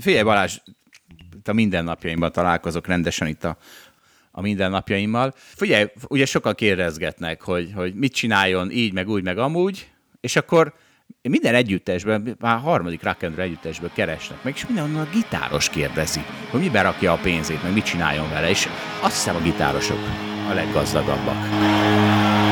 Figyelj Balázs, itt a mindennapjaimban találkozok rendesen itt a, a mindennapjaimmal. Figyelj, ugye sokan kérdezgetnek, hogy, hogy mit csináljon így, meg úgy, meg amúgy, és akkor minden együttesben, már harmadik rock együttesben keresnek meg, és mindenhonnan a gitáros kérdezi, hogy mi berakja a pénzét, meg mit csináljon vele, és azt hiszem a gitárosok a leggazdagabbak.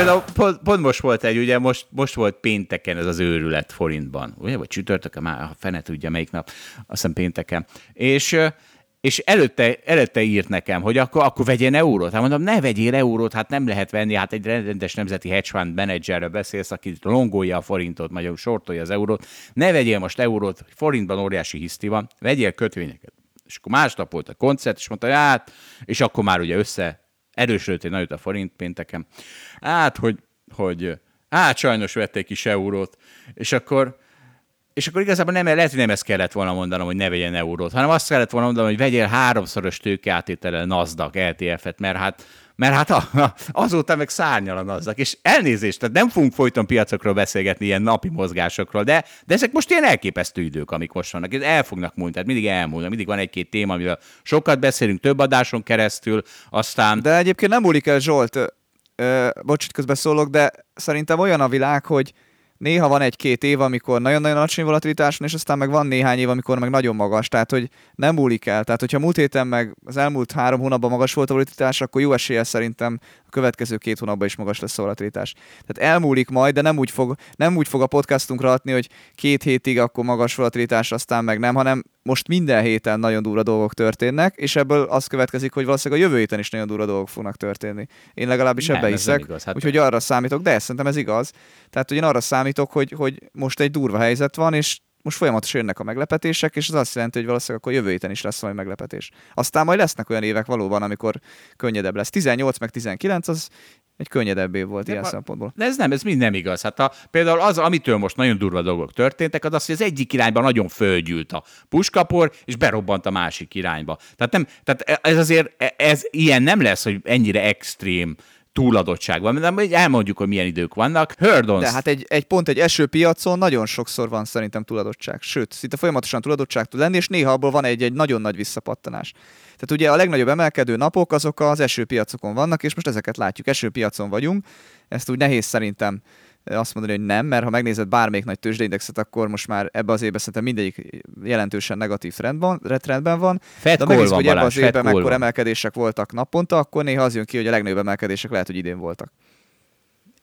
Például pont, pont most volt egy, ugye most, most volt pénteken ez az őrület forintban, ugye, vagy csütörtökön, már a fene tudja melyik nap, azt hiszem pénteken. És és előtte, előtte írt nekem, hogy akkor, akkor vegyen eurót. Hát mondom, ne vegyél eurót, hát nem lehet venni, hát egy rendes nemzeti hedge fund menedzserről beszélsz, aki longolja a forintot, magyarul sortolja az eurót. Ne vegyél most eurót, forintban óriási hiszti van, vegyél kötvényeket. És akkor másnap volt a koncert, és mondta, hát, és akkor már ugye össze erősödött egy nagyot a forint pénteken. Hát, hogy, hogy hát sajnos vették is eurót, és akkor, és akkor igazából nem, lehet, hogy nem ezt kellett volna mondanom, hogy ne vegyen eurót, hanem azt kellett volna mondanom, hogy vegyél háromszoros tőkeátétele NASDAQ, LTF-et, mert hát mert hát a, azóta meg szárnyal a nazzak, és elnézést, tehát nem fogunk folyton piacokról beszélgetni, ilyen napi mozgásokról, de, de ezek most ilyen elképesztő idők, amik most vannak, ez el fognak múlni, tehát mindig elmúlnak, mindig van egy-két téma, amivel sokat beszélünk több adáson keresztül, aztán... De egyébként nem múlik el Zsolt, ö, bocs, közben szólok, de szerintem olyan a világ, hogy néha van egy-két év, amikor nagyon-nagyon alacsony volatilitás van, és aztán meg van néhány év, amikor meg nagyon magas, tehát hogy nem múlik el. Tehát, hogyha múlt héten meg az elmúlt három hónapban magas volt a volatilitás, akkor jó eséllyel szerintem a következő két hónapban is magas lesz a volatilitás. Tehát elmúlik majd, de nem úgy fog, nem úgy fog a podcastunkra adni, hogy két hétig akkor magas volatilitás, aztán meg nem, hanem most minden héten nagyon durva dolgok történnek, és ebből az következik, hogy valószínűleg a jövő héten is nagyon durva dolgok fognak történni. Én legalábbis nem, ebbe hiszek, igaz, hát úgyhogy arra számítok, de szerintem ez igaz. Tehát, hogy én arra számítok, hogy, hogy most egy durva helyzet van, és most folyamatosan jönnek a meglepetések, és az azt jelenti, hogy valószínűleg akkor jövő héten is lesz valami meglepetés. Aztán majd lesznek olyan évek valóban, amikor könnyedebb lesz. 18 meg 19 az egy könnyedebb év volt de ilyen a, szempontból. De ez nem, ez mind nem igaz. Hát a, például az, amitől most nagyon durva dolgok történtek, az az, hogy az egyik irányba nagyon fölgyűlt a puskapor, és berobbant a másik irányba. Tehát, nem, tehát ez azért, ez ilyen nem lesz, hogy ennyire extrém túladottság van. De elmondjuk, hogy milyen idők vannak. Hördons. De hát egy, egy pont egy esőpiacon nagyon sokszor van szerintem túladottság. Sőt, szinte folyamatosan túladottság tud lenni, és néha abból van egy, egy nagyon nagy visszapattanás. Tehát ugye a legnagyobb emelkedő napok azok az esőpiacokon vannak, és most ezeket látjuk, esőpiacon vagyunk. Ezt úgy nehéz szerintem azt mondani, hogy nem, mert ha megnézed bármelyik nagy tőzsdeindexet, akkor most már ebbe az évben szerintem mindegyik jelentősen negatív trendben, trendben van. Fed De megnézzük, hogy ebbe az évben mekkora emelkedések voltak naponta, akkor néha az jön ki, hogy a legnagyobb emelkedések lehet, hogy idén voltak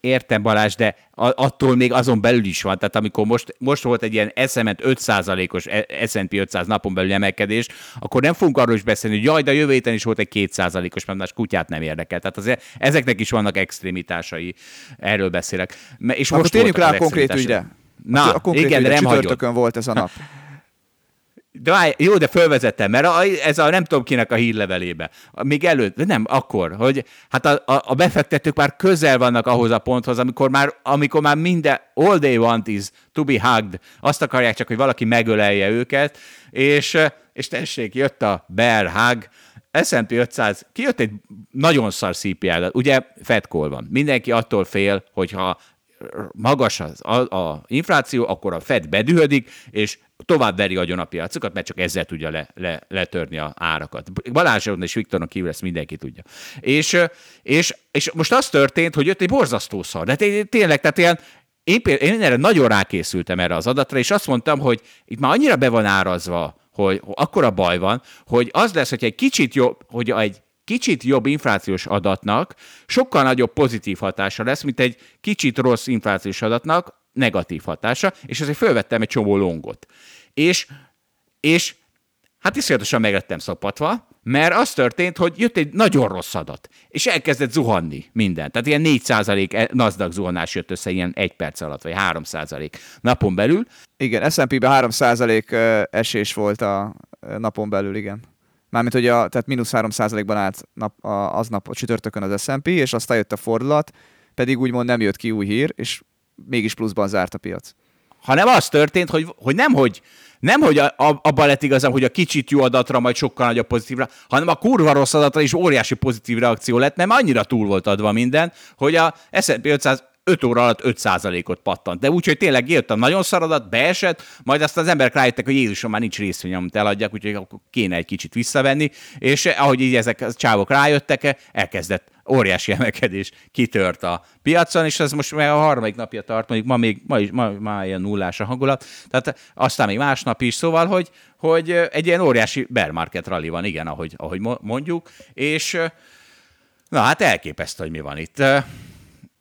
értem Balázs, de attól még azon belül is van. Tehát amikor most, most volt egy ilyen eszemet 5%-os S&P 500 napon belül emelkedés, akkor nem fogunk arról is beszélni, hogy jaj, de a jövő héten is volt egy 2%-os, mert más kutyát nem érdekel. Tehát azért ezeknek is vannak extrémitásai. Erről beszélek. És akkor most térjünk rá a konkrét ügyre. Na, a konkrét igen, ügyre, nem hagyott. volt ez a nap. De várj, jó, de fölvezettem, mert a, ez a nem tudom kinek a hírlevelébe. Még előtt, nem, akkor, hogy hát a, a, a befektetők már közel vannak ahhoz a ponthoz, amikor már, amikor már minden, all they want is to be hugged. Azt akarják csak, hogy valaki megölelje őket, és, és tessék, jött a bear hug, S&P 500, kijött egy nagyon szar CPI, ugye Fed call van. Mindenki attól fél, hogyha magas az, a, a infláció, akkor a Fed bedühödik, és tovább veri agyon a piacokat, mert csak ezzel tudja le, le, letörni a árakat. Balázson és Viktornak kívül ezt mindenki tudja. És, és, és most az történt, hogy jött egy borzasztó szar. De tényleg, tehát ilyen, én, én erre nagyon rákészültem erre az adatra, és azt mondtam, hogy itt már annyira be van árazva, hogy akkor a baj van, hogy az lesz, hogy egy kicsit jobb, hogy egy kicsit jobb inflációs adatnak sokkal nagyobb pozitív hatása lesz, mint egy kicsit rossz inflációs adatnak negatív hatása, és ezért fölvettem egy csomó longot. És, és hát iszonyatosan meglettem szopatva, mert az történt, hogy jött egy nagyon rossz adat, és elkezdett zuhanni minden. Tehát ilyen 4% e- NASDAQ zuhanás jött össze ilyen egy perc alatt, vagy 3% napon belül. Igen, S&P-ben 3% esés volt a napon belül, igen. Mármint, hogy a, tehát mínusz 3%-ban állt nap, a, aznap a csütörtökön az S&P, és aztán jött a fordulat, pedig úgymond nem jött ki új hír, és mégis pluszban zárt a piac. Hanem az történt, hogy, hogy nem, hogy nem, hogy a, a, abban lett igazam, hogy a kicsit jó adatra majd sokkal nagyobb pozitívra, hanem a kurva rossz adatra is óriási pozitív reakció lett, mert annyira túl volt adva minden, hogy a S&P 500 5 óra alatt 5%-ot pattant. De úgyhogy tényleg jött a nagyon szaradat, beesett, majd aztán az emberek rájöttek, hogy Jézusom már nincs részvény, amit eladjak, úgyhogy akkor kéne egy kicsit visszavenni, és ahogy így ezek a csávok rájöttek, elkezdett óriási emelkedés kitört a piacon, és ez most már a harmadik napja tart, mondjuk ma még ma, is, ma, ma ilyen nullás a hangulat, tehát aztán még másnap is, szóval, hogy, hogy egy ilyen óriási bear market rally van, igen, ahogy, ahogy mondjuk, és na hát elképesztő, hogy mi van itt.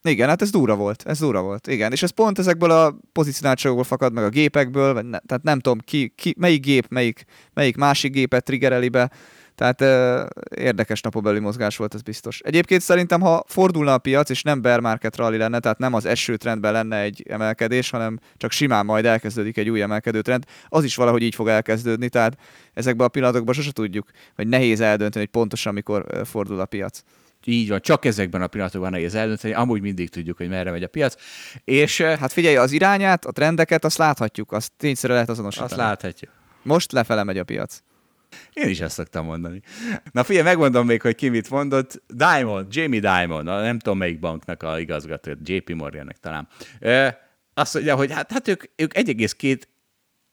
Igen, hát ez durva volt, ez durva volt, igen. És ez pont ezekből a pozícionáltságokból fakad meg a gépekből, vagy ne, tehát nem tudom, ki, ki, melyik gép, melyik, melyik másik gépet triggereli be, tehát uh, érdekes napobeli mozgás volt, ez biztos. Egyébként szerintem, ha fordulna a piac, és nem bear market rally lenne, tehát nem az eső trendben lenne egy emelkedés, hanem csak simán majd elkezdődik egy új emelkedő trend, az is valahogy így fog elkezdődni, tehát ezekben a pillanatokban sose tudjuk, vagy nehéz eldönteni, hogy pontosan mikor fordul a piac. Így van, csak ezekben a pillanatokban nehéz eldönteni, amúgy mindig tudjuk, hogy merre megy a piac. És hát figyelj, az irányát, a trendeket, azt láthatjuk, azt tényszerűen lehet azonosítani. Azt láthatjuk. Most lefele megy a piac. Én is ezt szoktam mondani. Na figyelj, megmondom még, hogy ki mit mondott. Diamond, Jamie Diamond, nem tudom melyik banknak a igazgató, JP Morgannek talán. Azt mondja, hogy hát, hát ők, ők 1,2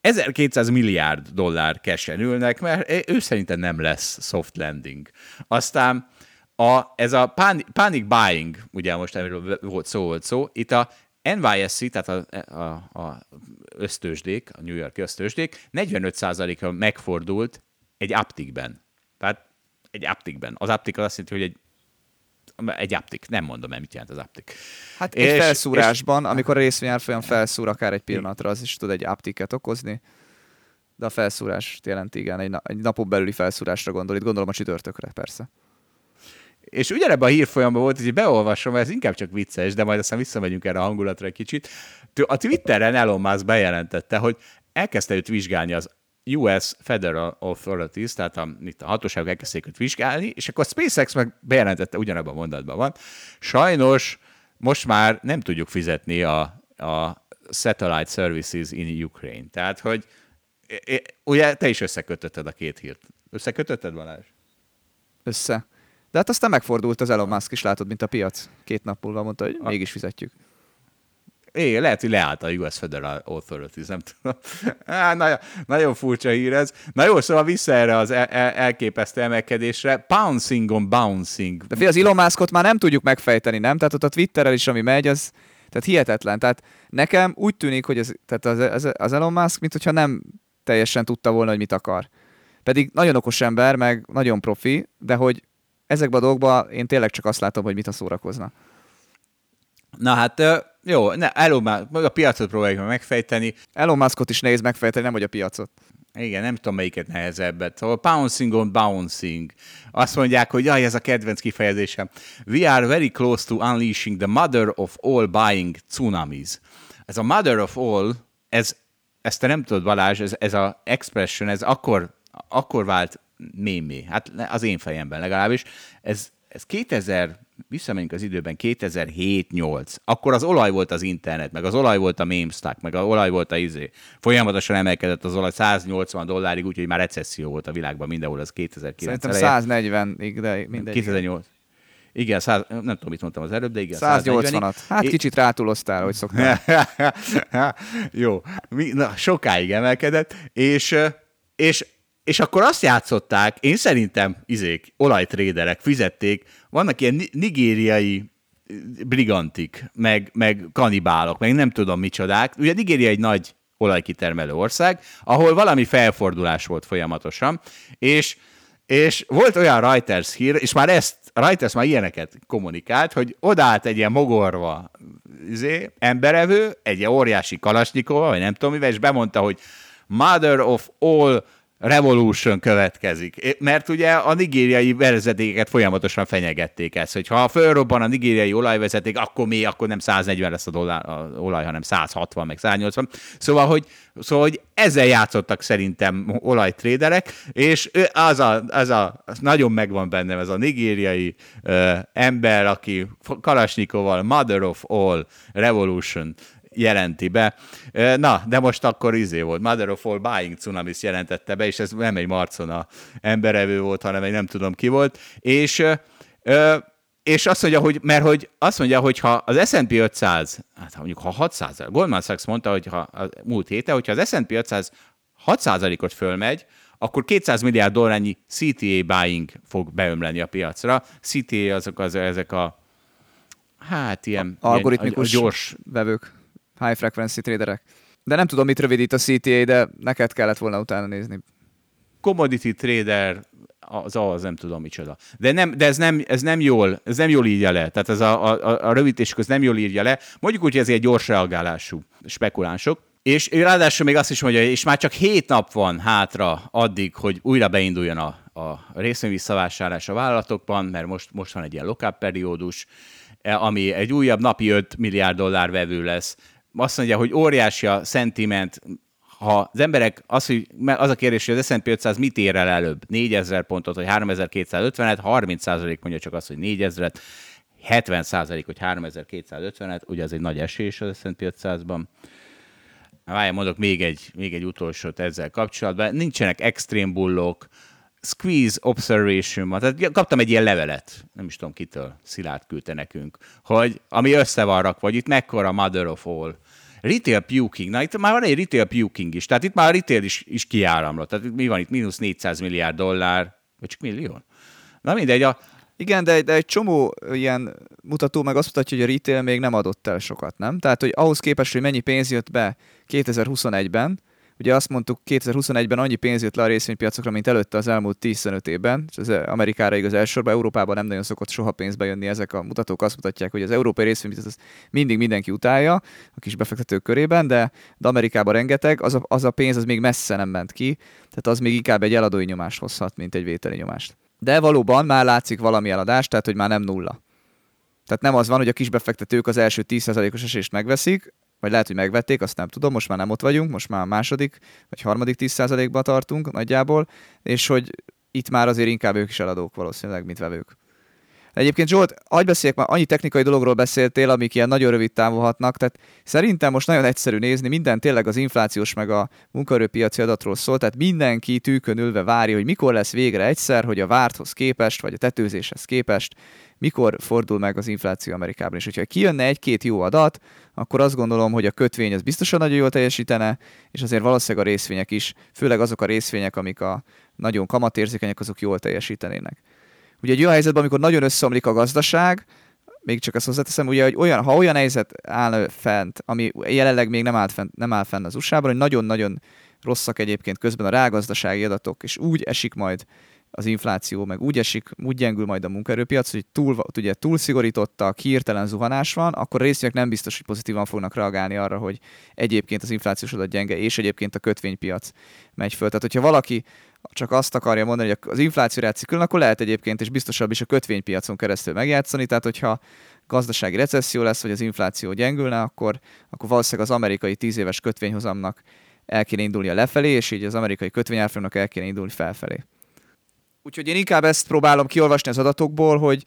1200 milliárd dollár kesen ülnek, mert ő szerintem nem lesz soft landing. Aztán a, ez a panic, panic buying, ugye most erről volt szó, volt szó, itt a NYSC, tehát a, a, a ösztősdék, a New York ösztősdék 45%-a megfordult egy aptikben. Tehát egy aptikben. Az aptik az azt jelenti, hogy egy egy aptik, nem mondom el, mit jelent az aptik. Hát és, egy felszúrásban, és, amikor a részvényárfolyam felszúr akár egy pillanatra, az is tud egy aptiket okozni. De a felszúrás jelenti, igen, egy, egy napon belüli felszúrásra gondol. Itt gondolom a csütörtökre, persze. És ugyanebben a hírfolyamban volt, hogy beolvasom, ez inkább csak vicces, de majd aztán visszamegyünk erre a hangulatra egy kicsit. A Twitteren Elon Musk bejelentette, hogy elkezdte őt vizsgálni az US Federal Authorities, tehát a, itt a hatóságok elkezdték őt vizsgálni, és akkor a SpaceX meg bejelentette, ugyanabban a mondatban van, sajnos most már nem tudjuk fizetni a, a Satellite Services in Ukraine. Tehát, hogy ugye te is összekötötted a két hírt. Összekötötted, Balázs? Össze. De hát aztán megfordult az Elon Musk is, látod, mint a piac. Két nap múlva mondta, hogy mégis fizetjük. É, lehet, hogy leállt a US Federal Authorities, nem tudom. Á, nagyon, nagyon furcsa hír ez. Na jó, szóval vissza erre az el, el, elképesztő emelkedésre. Pouncing on bouncing. De fi, az Elon Muskot már nem tudjuk megfejteni, nem? Tehát ott a Twitterrel is, ami megy, az tehát hihetetlen. Tehát nekem úgy tűnik, hogy ez, tehát az, az, az Elon Musk, mint hogyha nem teljesen tudta volna, hogy mit akar. Pedig nagyon okos ember, meg nagyon profi, de hogy ezekben a dolgokban én tényleg csak azt látom, hogy mit a szórakozna. Na hát jó, ne, Elon Musk, a piacot próbáljuk meg megfejteni. Elon Muskot is nehéz megfejteni, nem hogy a piacot. Igen, nem tudom melyiket nehezebbet. Szóval bouncing on bouncing. Azt mondják, hogy jaj, ez a kedvenc kifejezésem. We are very close to unleashing the mother of all buying tsunamis. Ez a mother of all, ez, ezt te nem tudod, Balázs, ez, ez a expression, ez akkor, akkor vált mémé. Hát az én fejemben legalábbis. Ez, ez 2000 visszamegyünk az időben, 2007-8, akkor az olaj volt az internet, meg az olaj volt a meme stack, meg az olaj volt a izé. Folyamatosan emelkedett az olaj 180 dollárig, úgyhogy már recesszió volt a világban mindenhol, az 2009 Szerintem 140-ig, de mindegy. 2008. Igen, 100, nem tudom, mit mondtam az előbb, de igen. 180-at. Hát kicsit rátuloztál, hogy szoktam. Jó, na, sokáig emelkedett, és, és és akkor azt játszották, én szerintem izék, olajtréderek fizették, vannak ilyen nigériai brigantik, meg, meg kanibálok, meg nem tudom micsodák. Ugye Nigéria egy nagy olajkitermelő ország, ahol valami felfordulás volt folyamatosan, és és volt olyan Reuters hír, és már ezt, Reuters már ilyeneket kommunikált, hogy odállt egy ilyen mogorva izé, emberevő, egy ilyen óriási kalasnyikova, vagy nem tudom mivel, és bemondta, hogy Mother of all revolution következik. Mert ugye a nigériai vezetéket folyamatosan fenyegették ezt, hogy ha fölrobban a nigériai olajvezeték, akkor mi, akkor nem 140 lesz a, dollár, olaj, hanem 160, meg 180. Szóval, hogy, szóval, hogy ezzel játszottak szerintem olajtréderek, és az a, az a, az nagyon megvan bennem ez a nigériai uh, ember, aki Kalasnyikovval Mother of All Revolution jelenti be. Na, de most akkor izé volt, Mother of All Buying Tsunamis jelentette be, és ez nem egy Marcona emberevő volt, hanem egy nem tudom ki volt, és és azt mondja, hogy, mert hogy azt mondja, hogy ha az S&P 500, hát mondjuk ha 600, Goldman Sachs mondta, hogy ha a múlt héten, hogyha az S&P 500 6%-ot fölmegy, akkor 200 milliárd dollárnyi CTA buying fog beömleni a piacra. CTA azok az, ezek a hát ilyen, algoritmikus ilyen, a, a gyors vevők high frequency traderek. De nem tudom, mit rövidít a CTA, de neked kellett volna utána nézni. Commodity trader, az az nem tudom micsoda. De, nem, de ez, nem, ez nem jól, ez nem jól írja le. Tehát ez a, a, a rövidítés köz nem jól írja le. Mondjuk úgy, hogy ez egy gyors reagálású spekulánsok. És ráadásul még azt is mondja, és már csak hét nap van hátra addig, hogy újra beinduljon a, a részvényvisszavásárlás a vállalatokban, mert most, most van egy ilyen lokább periódus, ami egy újabb napi 5 milliárd dollár vevő lesz azt mondja, hogy óriási a szentiment, ha az emberek, az, hogy az a kérdés, hogy az S&P 500 mit ér el előbb, 4000 pontot, vagy 3250-et, 30% mondja csak azt, hogy 4000-et, 70% hogy 3250-et, ugye ez egy nagy esés az S&P 500-ban. Várjál, mondok még egy, még egy utolsót ezzel kapcsolatban. Nincsenek extrém bullok, squeeze observation tehát kaptam egy ilyen levelet, nem is tudom kitől, Szilárd küldte nekünk, hogy ami össze van rakva, hogy itt mekkora mother of all. Retail puking, na itt már van egy retail puking is, tehát itt már a retail is, is kiáramlott, tehát mi van itt, mínusz 400 milliárd dollár, vagy csak millió? Na mindegy, a, igen, de, de egy csomó ilyen mutató meg azt mutatja, hogy a retail még nem adott el sokat, nem? Tehát, hogy ahhoz képest, hogy mennyi pénz jött be 2021-ben, Ugye azt mondtuk, 2021-ben annyi pénz jött le a részvénypiacokra, mint előtte az elmúlt 10-15 évben, és az Amerikára igaz elsősorban, Európában nem nagyon szokott soha pénzbe jönni ezek a mutatók, azt mutatják, hogy az európai részvénypiac az mindig mindenki utálja a kis befektetők körében, de, de Amerikában rengeteg, az a, az a pénz az még messze nem ment ki, tehát az még inkább egy eladói nyomást hozhat, mint egy vételi nyomást. De valóban már látszik valami eladás, tehát hogy már nem nulla. Tehát nem az van, hogy a kisbefektetők az első 10%-os esést megveszik, vagy lehet, hogy megvették, azt nem tudom, most már nem ott vagyunk, most már a második vagy harmadik 10%-ba tartunk nagyjából, és hogy itt már azért inkább ők is eladók valószínűleg, mint vevők. Egyébként Zsolt, hagyj beszéljek, már annyi technikai dologról beszéltél, amik ilyen nagyon rövid távolhatnak, tehát szerintem most nagyon egyszerű nézni, minden tényleg az inflációs meg a munkaerőpiaci adatról szól, tehát mindenki tűkön ülve várja, hogy mikor lesz végre egyszer, hogy a várthoz képest, vagy a tetőzéshez képest, mikor fordul meg az infláció Amerikában. És hogyha kijönne egy-két jó adat, akkor azt gondolom, hogy a kötvény az biztosan nagyon jól teljesítene, és azért valószínűleg a részvények is, főleg azok a részvények, amik a nagyon kamatérzékenyek, azok jól teljesítenének. Ugye egy olyan helyzetben, amikor nagyon összeomlik a gazdaság, még csak ezt hozzáteszem, ugye, hogy olyan, ha olyan helyzet áll fent, ami jelenleg még nem, állt fent, nem áll fenn az USA-ban, hogy nagyon-nagyon rosszak egyébként közben a rágazdasági adatok, és úgy esik majd az infláció, meg úgy esik, úgy gyengül majd a munkaerőpiac, hogy túl, ugye túl szigorítottak, hirtelen zuhanás van, akkor a részvények nem biztos, hogy pozitívan fognak reagálni arra, hogy egyébként az inflációs adat gyenge, és egyébként a kötvénypiac megy föl. Tehát, hogyha valaki csak azt akarja mondani, hogy az infláció külön, akkor lehet egyébként és biztosabb is a kötvénypiacon keresztül megjátszani. Tehát, hogyha gazdasági recesszió lesz, vagy az infláció gyengülne, akkor, akkor valószínűleg az amerikai 10 éves kötvényhozamnak el kéne indulnia lefelé, és így az amerikai kötvényárfolyamnak el kéne indulni felfelé. Úgyhogy én inkább ezt próbálom kiolvasni az adatokból, hogy,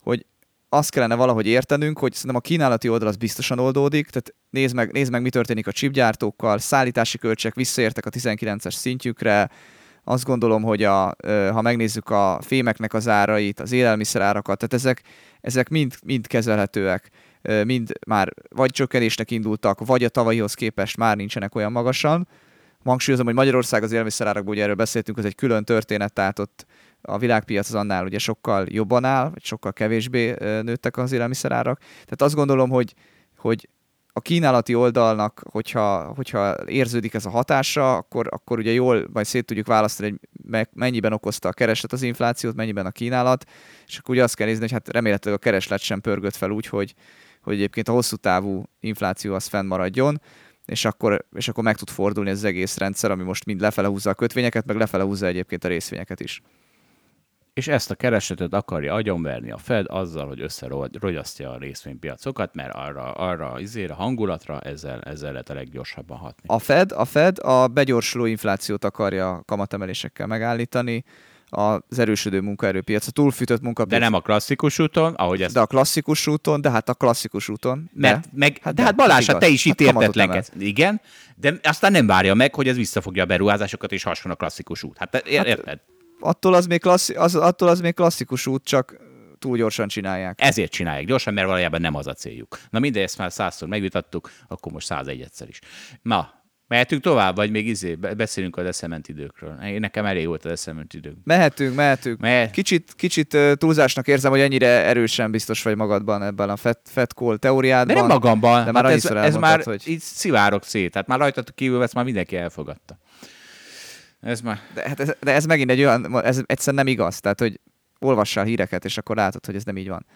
hogy azt kellene valahogy értenünk, hogy szerintem a kínálati oldal az biztosan oldódik, tehát nézd meg, nézd meg mi történik a chipgyártókkal, szállítási költségek visszaértek a 19-es szintjükre, azt gondolom, hogy a, ha megnézzük a fémeknek az árait, az élelmiszerárakat, tehát ezek, ezek mind, mind kezelhetőek, mind már vagy csökkenésnek indultak, vagy a tavalyihoz képest már nincsenek olyan magasan. Hangsúlyozom, hogy Magyarország az élelmiszerárakból, ugye erről beszéltünk, az egy külön történet, tehát ott a világpiac az annál ugye sokkal jobban áll, vagy sokkal kevésbé nőttek az élelmiszerárak. Tehát azt gondolom, hogy, hogy a kínálati oldalnak, hogyha, hogyha érződik ez a hatása, akkor, akkor ugye jól majd szét tudjuk választani, hogy mennyiben okozta a kereslet az inflációt, mennyiben a kínálat, és akkor ugye azt kell nézni, hogy hát remélhetőleg a kereslet sem pörgött fel úgy, hogy, hogy egyébként a hosszú távú infláció az fennmaradjon, és akkor, és akkor meg tud fordulni ez az egész rendszer, ami most mind lefele húzza a kötvényeket, meg lefele húzza egyébként a részvényeket is és ezt a keresetet akarja agyonverni a Fed azzal, hogy összerogyasztja a részvénypiacokat, mert arra, arra izére, hangulatra ezzel, ezzel lehet a leggyorsabban hatni. A Fed, a Fed a begyorsuló inflációt akarja kamatemelésekkel megállítani, az erősödő munkaerőpiac, a túlfűtött munkapiac. De nem a klasszikus úton, ahogy ezt... De a klasszikus úton, de hát a klasszikus úton. De, Mert, meg, hát de, de hát Balázs, hát te is itt hát értetlenkedsz. Igen, de aztán nem várja meg, hogy ez visszafogja a beruházásokat, és hasonló a klasszikus út. Hát, hát érted? Hát, attól az még, klasszi, az, attól az még klasszikus út, csak túl gyorsan csinálják. Ezért csinálják gyorsan, mert valójában nem az a céljuk. Na mindegy, ezt már százszor megvitattuk, akkor most százegy egyszer is. Na, Mehetünk tovább, vagy még izé, beszélünk az eszement időkről. Nekem elég volt az eszement idők. Mehetünk, mehetünk. Mehet. Kicsit, kicsit túlzásnak érzem, hogy ennyire erősen biztos vagy magadban ebben a fat, fat call teóriádban. De nem magamban. De már hát ez, ez már hogy... így szivárok szét. Tehát már rajtatok kívül ezt már mindenki elfogadta. Ez már... De, hát ez, de ez megint egy olyan, ez egyszerűen nem igaz. Tehát, hogy olvassál híreket, és akkor látod, hogy ez nem így van.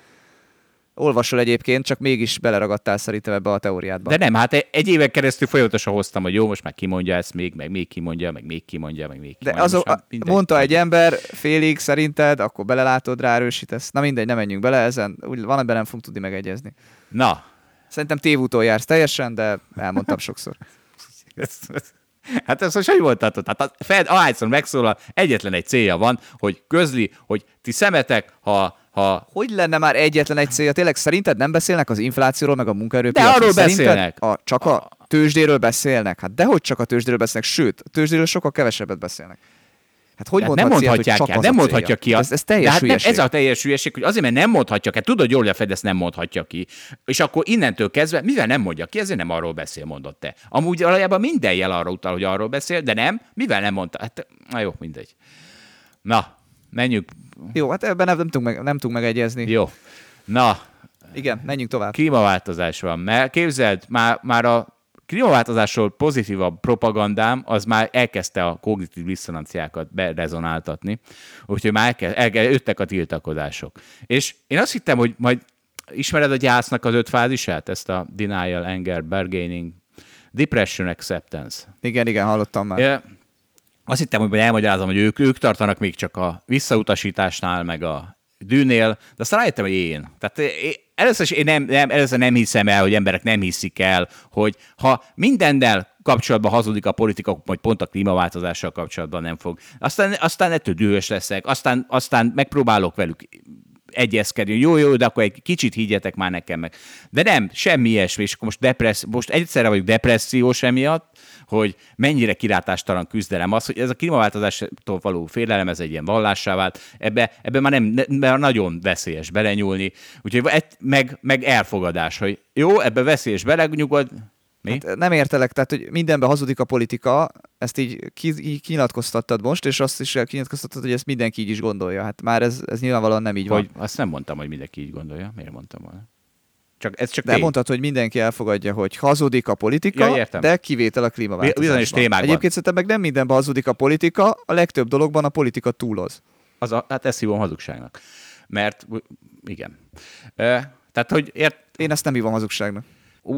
Olvasol egyébként, csak mégis beleragadtál szerintem ebbe a teóriádba. De nem, hát egy éven keresztül folyamatosan hoztam, hogy jó, most már kimondja ezt még, meg még kimondja, meg még kimondja, meg még kimondja. De az a, mondta egy ember félig szerinted, akkor belelátod, ráerősítesz. Na mindegy, nem menjünk bele ezen. Úgy van, ebben nem fogunk tudni megegyezni. Na. Szerintem tévúton jársz teljesen, de elmondtam sokszor. Hát ez most hogy volt tartott? Hát a Fed ahányszor megszólal, egyetlen egy célja van, hogy közli, hogy ti szemetek, ha ha... Hogy lenne már egyetlen egy célja? Tényleg szerinted nem beszélnek az inflációról, meg a munkaerőpiacról? De arról szerinted beszélnek. A, csak a tőzsdéről beszélnek? Hát dehogy csak a tőzsdéről beszélnek, sőt, a tőzsdéről sokkal kevesebbet beszélnek. Hát hogy hát nem mondhatják ilyet, el, nem mondhatja ki. A... Ez, ez teljes hát nem, ez a teljes hülyeség, hogy azért, mert nem mondhatja ki, tudod jól, hogy a Fed ezt nem mondhatja ki. És akkor innentől kezdve, mivel nem mondja ki, ezért nem arról beszél, mondott te. Amúgy valójában minden jel arra utal, hogy arról beszél, de nem, mivel nem mondta. Hát, na jó, mindegy. Na, menjünk. Jó, hát ebben nem, nem, tudunk, meg, nem tudunk megegyezni. Jó. Na. Igen, menjünk tovább. Klímaváltozás van, mert képzeld, már, már a klímaváltozásról pozitívabb propagandám, az már elkezdte a kognitív diszonanciákat berezonáltatni, úgyhogy már elkezd, elkezd, jöttek a tiltakozások. És én azt hittem, hogy majd ismered a gyásznak az öt fázisát, ezt a denial, anger, bargaining, depression, acceptance. Igen, igen, hallottam már. Azt hittem, hogy elmagyarázom, hogy ők, ők tartanak még csak a visszautasításnál, meg a dűnél, de aztán rájöttem, hogy én. Tehát én, először is én nem, nem, először nem hiszem el, hogy emberek nem hiszik el, hogy ha mindennel kapcsolatban hazudik a politika, hogy pont a klímaváltozással kapcsolatban nem fog. Aztán, aztán ettől dühös leszek, aztán, aztán megpróbálok velük egyezkedni. Jó, jó, de akkor egy kicsit higgyetek már nekem meg. De nem, semmi ilyesmi, és akkor most, depressz, most egyszerre vagyok depressziós emiatt, hogy mennyire kilátástalan küzdelem az, hogy ez a klímaváltozástól való félelem, ez egy ilyen vallássá vált, ebbe, ebbe már nem, ne, nagyon veszélyes belenyúlni, úgyhogy meg, meg elfogadás, hogy jó, ebbe veszélyes belenyugod, mi? Hát nem értelek, tehát hogy mindenben hazudik a politika, ezt így, ki, így kinyilatkoztattad most, és azt is kinyilatkoztattad, hogy ezt mindenki így is gondolja. Hát már ez, ez nyilvánvalóan nem így hogy, van. Azt nem mondtam, hogy mindenki így gondolja. Miért mondtam volna? Csak, ez csak de tény. mondtad, hogy mindenki elfogadja, hogy hazudik a politika, ja, értem. de kivétel a klímaváltozásban. Bizonyos témákban. Egyébként szerintem meg nem mindenben hazudik a politika, a legtöbb dologban a politika túloz. Az a, hát ezt hívom hazugságnak. Mert igen. E, tehát, hogy ért... Én ezt nem hívom hazugságnak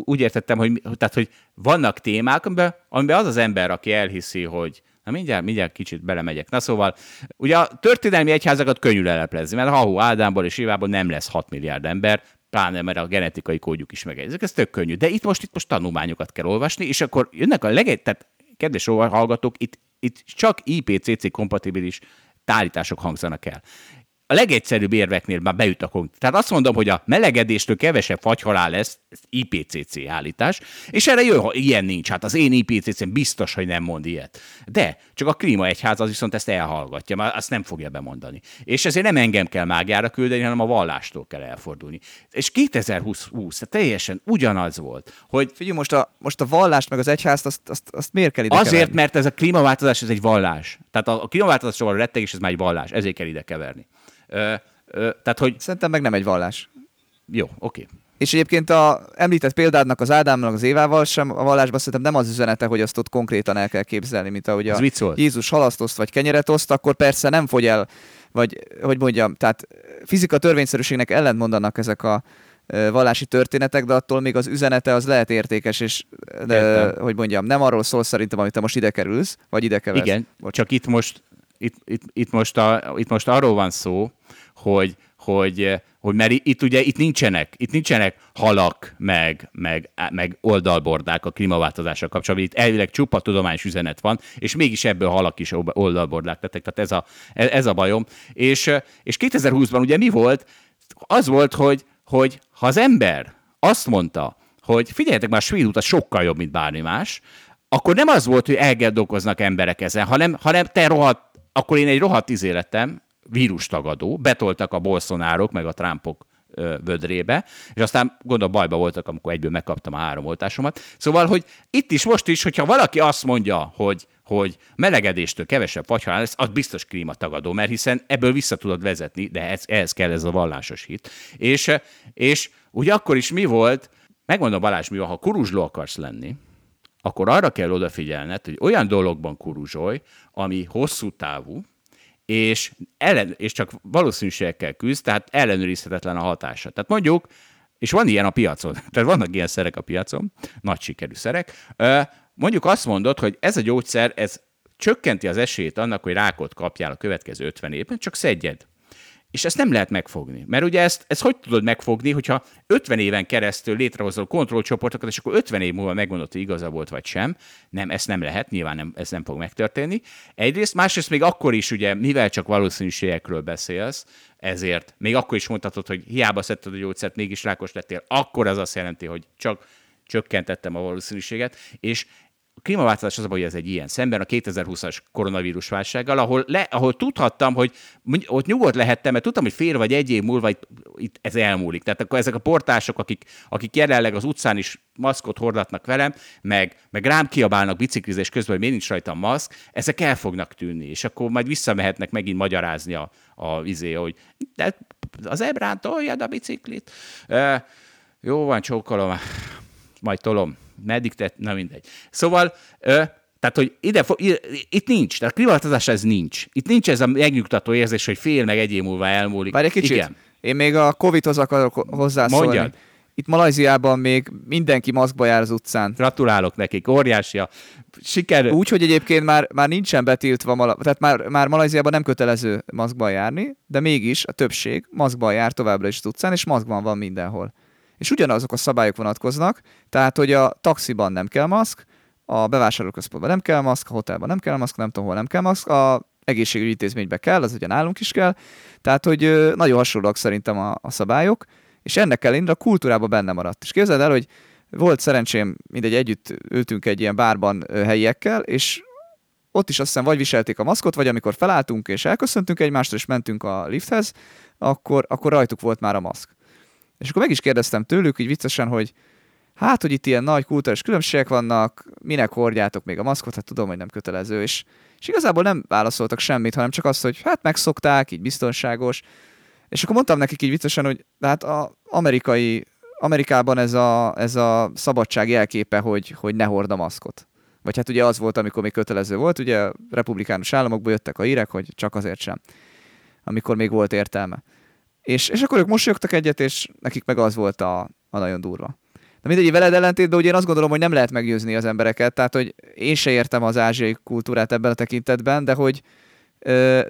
úgy értettem, hogy, tehát, hogy vannak témák, amiben, amiben az az ember, aki elhiszi, hogy Na mindjárt, mindjárt kicsit belemegyek. Na szóval, ugye a történelmi egyházakat könnyű leleplezni, mert Hahó Ádámból és Évából nem lesz 6 milliárd ember, pláne mert a genetikai kódjuk is megegyezik. Ez tök könnyű. De itt most, itt most tanulmányokat kell olvasni, és akkor jönnek a legegy, tehát kedves hallgatók, itt, itt csak IPCC kompatibilis tárítások hangzanak el a legegyszerűbb érveknél már beüt a konk. Tehát azt mondom, hogy a melegedéstől kevesebb fagyhalál lesz, ez IPCC állítás, és erre jó, ha ilyen nincs. Hát az én IPCC-m biztos, hogy nem mond ilyet. De csak a klímaegyház az viszont ezt elhallgatja, mert azt nem fogja bemondani. És ezért nem engem kell mágiára küldeni, hanem a vallástól kell elfordulni. És 2020 20, teljesen ugyanaz volt, hogy... Figyelj, most a, most a vallást meg az egyházt, azt, azt, azt miért kell ide Azért, keverni? mert ez a klímaváltozás, ez egy vallás. Tehát a, a klímaváltozásról rettegés, ez már egy vallás, ezért kell ide keverni. Tehát, hogy... Szerintem meg nem egy vallás. Jó, oké. És egyébként a említett példádnak az Ádámnak az Évával sem a vallásban szerintem nem az üzenete, hogy azt ott konkrétan el kell képzelni, mint ahogy a Jézus halasztoszt vagy kenyeret oszt, akkor persze nem fogy el, vagy hogy mondjam, tehát fizika törvényszerűségnek ellent mondanak ezek a vallási történetek, de attól még az üzenete az lehet értékes, és de, hogy mondjam, nem arról szól szerintem, amit te most ide kerülsz, vagy ide keversz. Igen, Bocs. csak itt most, itt, itt, itt, most a, itt most arról van szó, hogy hogy, hogy mert itt ugye itt nincsenek, itt nincsenek halak, meg, meg, meg oldalbordák a klímaváltozással kapcsolatban, itt elvileg csupa tudományos üzenet van, és mégis ebből halak is oldalbordák lettek, tehát ez a, ez a bajom. És, és 2020-ban ugye mi volt? Az volt, hogy, hogy ha az ember azt mondta, hogy figyeljetek már, a svéd út sokkal jobb, mint bármi más, akkor nem az volt, hogy elgedolkoznak emberek ezen, hanem, hanem te rohadt, akkor én egy rohadt izéletem, vírustagadó, betoltak a bolszonárok, meg a Trumpok vödrébe, és aztán gondolom bajba voltak, amikor egyből megkaptam a három oltásomat. Szóval, hogy itt is, most is, hogyha valaki azt mondja, hogy, hogy melegedéstől kevesebb fagyhalál lesz, az biztos klímatagadó, mert hiszen ebből vissza tudod vezetni, de ez, ehhez kell ez a vallásos hit. És, és ugye akkor is mi volt, megmondom Balázs, mi van, ha kuruzsló akarsz lenni, akkor arra kell odafigyelned, hogy olyan dologban kuruzsolj, ami hosszú távú, és, ellen, és csak valószínűségekkel küzd, tehát ellenőrizhetetlen a hatása. Tehát mondjuk, és van ilyen a piacon, tehát vannak ilyen szerek a piacon, nagy sikerű szerek, mondjuk azt mondod, hogy ez a gyógyszer, ez csökkenti az esélyt annak, hogy rákot kapjál a következő 50 évben, csak szedjed. És ezt nem lehet megfogni. Mert ugye ezt, ezt hogy tudod megfogni, hogyha 50 éven keresztül létrehozol kontrollcsoportokat, és akkor 50 év múlva megmondod, hogy igaza volt vagy sem. Nem, ezt nem lehet, nyilván nem, ez nem fog megtörténni. Egyrészt, másrészt még akkor is, ugye, mivel csak valószínűségekről beszélsz, ezért még akkor is mondhatod, hogy hiába szedted a gyógyszert, mégis rákos lettél, akkor az azt jelenti, hogy csak csökkentettem a valószínűséget, és a klímaváltozás az hogy ez egy ilyen szemben a 2020-as koronavírus válsággal, ahol, le, ahol tudhattam, hogy ott nyugodt lehettem, mert tudtam, hogy fél vagy egy év múlva itt ez elmúlik. Tehát akkor ezek a portások, akik, akik jelenleg az utcán is maszkot hordatnak velem, meg, meg rám kiabálnak biciklizés közben, hogy miért nincs rajtam maszk, ezek el fognak tűnni, és akkor majd visszamehetnek megint magyarázni a, a izé, hogy de az ebrán toljad a biciklit. E, jó van, csókolom, majd tolom meddig tett, na mindegy. Szóval, ö, tehát, hogy ide, itt nincs, tehát klímaváltozás ez nincs. Itt nincs ez a megnyugtató érzés, hogy fél meg egy év múlva elmúlik. Várj egy kicsit, Igen. én még a Covid-hoz akarok hozzászólni. Mondjad. Itt Malajziában még mindenki maszkba jár az utcán. Gratulálok nekik, óriási a siker. Úgy, hogy egyébként már, már nincsen betiltva, tehát már, már Malajziában nem kötelező maszkba járni, de mégis a többség maszkba jár továbbra is az utcán, és maszkban van mindenhol és ugyanazok a szabályok vonatkoznak, tehát hogy a taxiban nem kell maszk, a bevásárlóközpontban nem kell maszk, a hotelban nem kell maszk, nem tudom, hol nem kell maszk, a egészségügyi intézménybe kell, az ugye nálunk is kell, tehát hogy nagyon hasonlóak szerintem a, a szabályok, és ennek ellenére a kultúrában benne maradt. És képzeld el, hogy volt szerencsém, mindegy, együtt ültünk egy ilyen bárban helyiekkel, és ott is azt hiszem vagy viselték a maszkot, vagy amikor felálltunk és elköszöntünk egymástól, és mentünk a lifthez, akkor, akkor rajtuk volt már a maszk. És akkor meg is kérdeztem tőlük, így viccesen, hogy hát, hogy itt ilyen nagy kultúrás különbségek vannak, minek hordjátok még a maszkot, hát tudom, hogy nem kötelező, és, és igazából nem válaszoltak semmit, hanem csak azt, hogy hát megszokták, így biztonságos. És akkor mondtam nekik így viccesen, hogy hát a amerikai, Amerikában ez a, ez a szabadság jelképe, hogy, hogy ne hord a maszkot. Vagy hát ugye az volt, amikor még kötelező volt, ugye republikánus államokból jöttek a hírek, hogy csak azért sem, amikor még volt értelme. És, és akkor ők mosolyogtak egyet, és nekik meg az volt a, a nagyon durva. De mindegy, veled ellentétben ugye én azt gondolom, hogy nem lehet meggyőzni az embereket, tehát hogy én se értem az ázsiai kultúrát ebben a tekintetben, de hogy,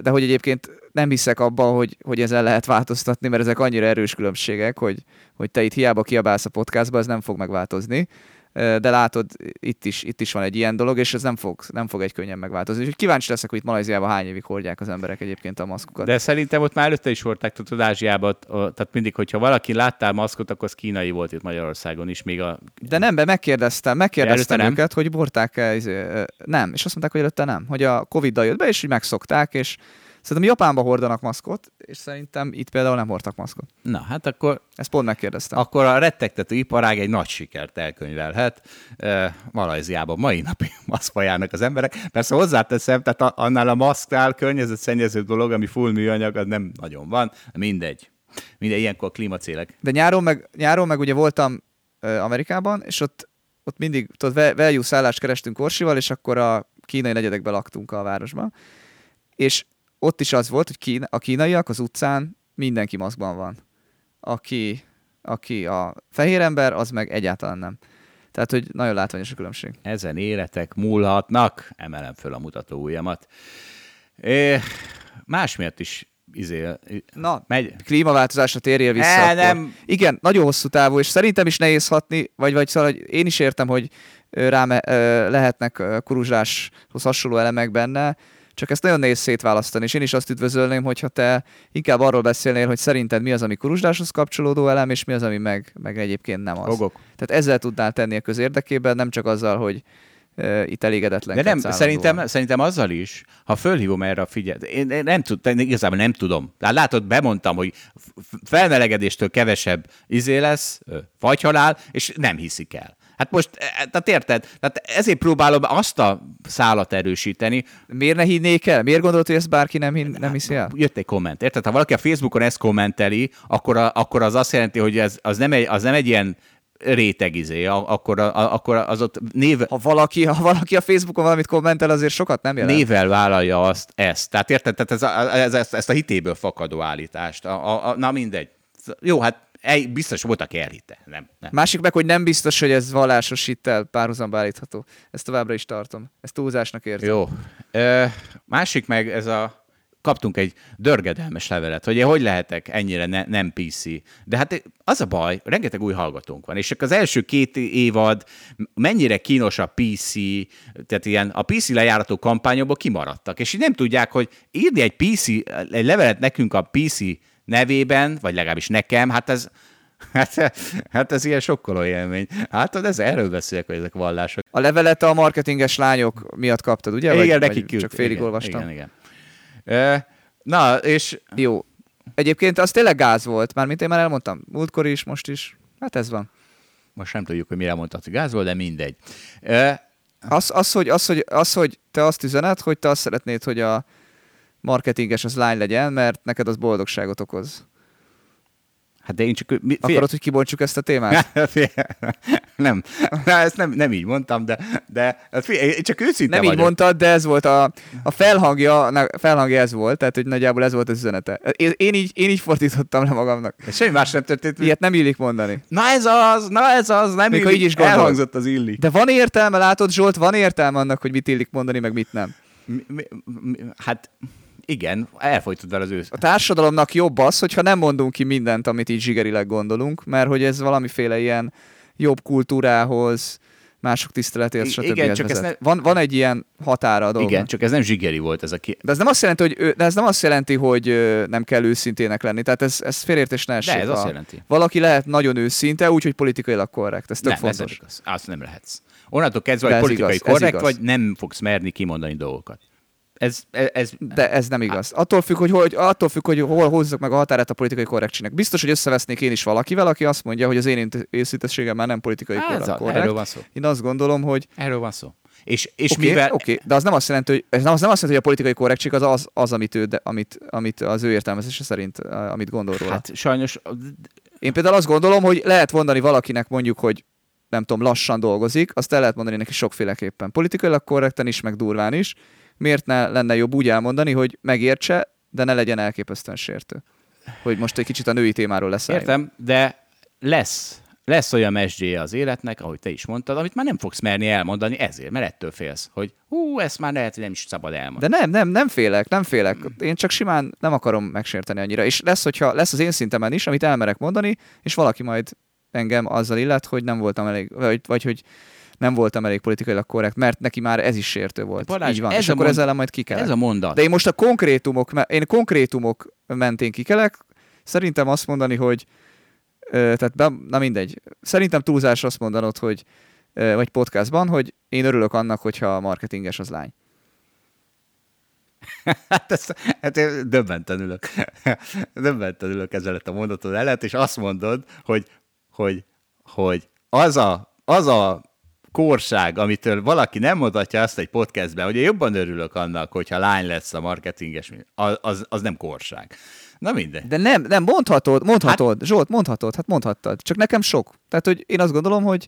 de hogy egyébként nem hiszek abban, hogy, hogy ezzel lehet változtatni, mert ezek annyira erős különbségek, hogy, hogy te itt hiába kiabálsz a podcastba, ez nem fog megváltozni de látod, itt is, itt is van egy ilyen dolog, és ez nem fog, nem fog egy könnyen megváltozni. Úgyhogy kíváncsi leszek, hogy itt Malajziában hány évig hordják az emberek egyébként a maszkokat. De szerintem ott már előtte is hordták, tudod, Ázsiában, tehát mindig, hogyha valaki láttál maszkot, akkor az kínai volt itt Magyarországon is, még a... De nem, be megkérdeztem, megkérdeztem őket, nem? hogy borták-e, izé, nem, és azt mondták, hogy előtte nem, hogy a Covid-dal jött be, és hogy megszokták, és Szerintem Japánban hordanak maszkot, és szerintem itt például nem hordtak maszkot. Na, hát akkor... Ezt pont megkérdeztem. Akkor a rettegtető iparág egy nagy sikert elkönyvelhet. Uh, Malajziában mai napig maszkba járnak az emberek. Persze hozzáteszem, tehát annál a maszknál környezetszennyező dolog, ami full műanyag, az nem nagyon van. Mindegy Minden ilyenkor klímacélek. De nyáron meg, nyáron meg ugye voltam Amerikában, és ott, ott mindig, tudod, value szállást kerestünk Orsival, és akkor a kínai negyedekbe laktunk a városban. És ott is az volt, hogy kína, a kínaiak az utcán mindenki maszkban van. Aki, aki a fehér ember, az meg egyáltalán nem. Tehát, hogy nagyon látványos a különbség. Ezen életek múlhatnak, emelem föl a mutató ujjamat. É, más miatt is izé, Na, megy. klímaváltozásra térjél vissza. E, nem. Igen, nagyon hosszú távú, és szerintem is nehéz hatni, vagy, vagy szóval, hogy én is értem, hogy ö, lehetnek ö, kuruzsláshoz hasonló elemek benne, csak ezt nagyon nehéz szétválasztani, és én is azt üdvözölném, hogyha te inkább arról beszélnél, hogy szerinted mi az, ami kuruzsláshoz kapcsolódó elem, és mi az, ami meg, meg egyébként nem az. Fogok. Tehát ezzel tudnál tenni a közérdekében, nem csak azzal, hogy itt elégedetlen. De nem, szerintem, szerintem azzal is, ha fölhívom erre a figyelmet, én, én nem tud, igazából nem tudom. Látod, bemondtam, hogy felmelegedéstől kevesebb izé lesz, ö, fagyhalál, és nem hiszik el. Hát most, e, tehát érted? Tehát ezért próbálom azt a szálat erősíteni. Miért ne hinnék el? Miért gondolod, hogy ezt bárki nem, hin, nem hiszi el? Jött egy komment, érted? Ha valaki a Facebookon ezt kommenteli, akkor, a, akkor az azt jelenti, hogy ez, az, nem egy, az nem egy ilyen réteg izé, a- akkor, a, akkor az ott név, Ha valaki, ha valaki a Facebookon valamit kommentel, azért sokat nem jelent. nével vállalja azt, ezt. Tehát érted? Tehát ez a, ez, ez, ezt a hitéből fakadó állítást. A, a, a, na mindegy. Jó, hát egy, biztos volt, aki elhitte. Nem, nem. Másik meg, hogy nem biztos, hogy ez vallásos hittel párhuzamba állítható. Ezt továbbra is tartom. Ezt túlzásnak érzem. Jó. Ö, másik meg ez a kaptunk egy dörgedelmes levelet, hogy én hogy lehetek ennyire ne, nem PC. De hát az a baj, rengeteg új hallgatónk van, és csak az első két évad mennyire kínos a PC, tehát ilyen a PC lejárató kampányokból kimaradtak, és így nem tudják, hogy írni egy PC, egy levelet nekünk a PC nevében, vagy legalábbis nekem, hát ez, Hát, hát ez ilyen sokkoló élmény. Hát ez erről beszélek, hogy ezek vallások. A levelet a marketinges lányok miatt kaptad, ugye? Igen, vagy, neki vagy. Csak félig igen, olvastam. Igen, igen. Na, és Jó. Egyébként az tényleg gáz volt, mármint én már elmondtam. Múltkor is, most is. Hát ez van. most nem tudjuk, hogy mire mondtad, hogy gáz volt, de mindegy. Az, az, hogy, az, hogy, az, hogy te azt üzened, hogy te azt szeretnéd, hogy a marketinges az lány legyen, mert neked az boldogságot okoz. Hát de én csak... Mi, Akarod, hogy kibontsuk ezt a témát? nem, Na, ezt nem, nem így mondtam, de, de hát én csak őszinte Nem így vagyok. mondtad, de ez volt a, a felhangja, na, felhangja ez volt, tehát hogy nagyjából ez volt az üzenete. Én, én, így, én így fordítottam le magamnak. Semmi más nem történt. Ilyet nem illik mondani. Na ez az, na ez az, nem Még illik. így is gondolod. Elhangzott az illik. De van értelme, látod Zsolt, van értelme annak, hogy mit illik mondani, meg mit nem. Mi, mi, mi, hát igen, elfolytod vele az ősz. A társadalomnak jobb az, hogyha nem mondunk ki mindent, amit így zsigerileg gondolunk, mert hogy ez valamiféle ilyen jobb kultúrához, mások tiszteletéhez, stb. igen, csak vezet. ez van, van egy ilyen határa a dolognak. Igen, csak ez nem zsigeri volt ez a ki... De ez nem azt jelenti, hogy, de ez nem azt jelenti, hogy nem kell őszintének lenni. Tehát ez, ez félértés ne essék. De ez azt jelenti. Valaki lehet nagyon őszinte, úgyhogy politikailag korrekt. Ez tök Nem, ez nem fontos. igaz. Azt nem lehetsz. Onnantól kezdve, hogy politikai igaz, korrekt igaz. vagy, nem fogsz merni kimondani dolgokat. Ez, ez, ez De ez nem igaz. Attól függ, hogy, hogy, attól függ, hogy hol hozzak meg a határát a politikai korrektségnek. Biztos, hogy összevesznék én is valakivel, aki azt mondja, hogy az én őszintességem már nem politikai Á, a- korrekt. erről van szó. Én azt gondolom, hogy Erről van szó. És, és Oké, mivel... oké, de az nem azt jelenti, hogy ez nem, az nem azt jelenti, hogy a politikai korrektség az az, az amit, ő, de, amit, amit az ő értelmezése szerint, amit gondol róla. Hát. Hát sajnos Én például azt gondolom, hogy lehet mondani valakinek mondjuk, hogy nem tudom, lassan dolgozik, azt el lehet mondani neki sokféleképpen. Politikailag korrekten is, meg durván is. Miért ne lenne jobb úgy elmondani, hogy megértse, de ne legyen elképesztően sértő. Hogy most egy kicsit a női témáról lesz. Értem, de lesz, lesz olyan mesdjéje az életnek, ahogy te is mondtad, amit már nem fogsz merni elmondani ezért, mert ettől félsz, hogy hú, ezt már lehet, hogy nem is szabad elmondani. De nem, nem, nem félek, nem félek. Én csak simán nem akarom megsérteni annyira. És lesz, hogyha lesz az én szintemen is, amit elmerek mondani, és valaki majd engem azzal illet, hogy nem voltam elég, vagy, vagy hogy nem voltam elég politikailag korrekt, mert neki már ez is sértő volt. Balázs, Így van. ez és akkor mond- ezzel majd kikelek. Ez a mondat. De én most a konkrétumok, én konkrétumok mentén kikelek, szerintem azt mondani, hogy tehát be, na mindegy. Szerintem túlzás azt mondanod, hogy vagy podcastban, hogy én örülök annak, hogyha a marketinges az lány. Hát, ez, hát én döbbenten ülök. döbbenten ülök ezzel a mondatod előtt, és azt mondod, hogy, hogy, hogy az a, az a korság, amitől valaki nem mondhatja azt egy podcastben, hogy én jobban örülök annak, hogyha lány lesz a marketinges, az, az, az nem korság. Na minden. De nem, nem, mondhatod, mondhatod, hát... Zsolt, mondhatod, hát mondhattad. Csak nekem sok. Tehát, hogy én azt gondolom, hogy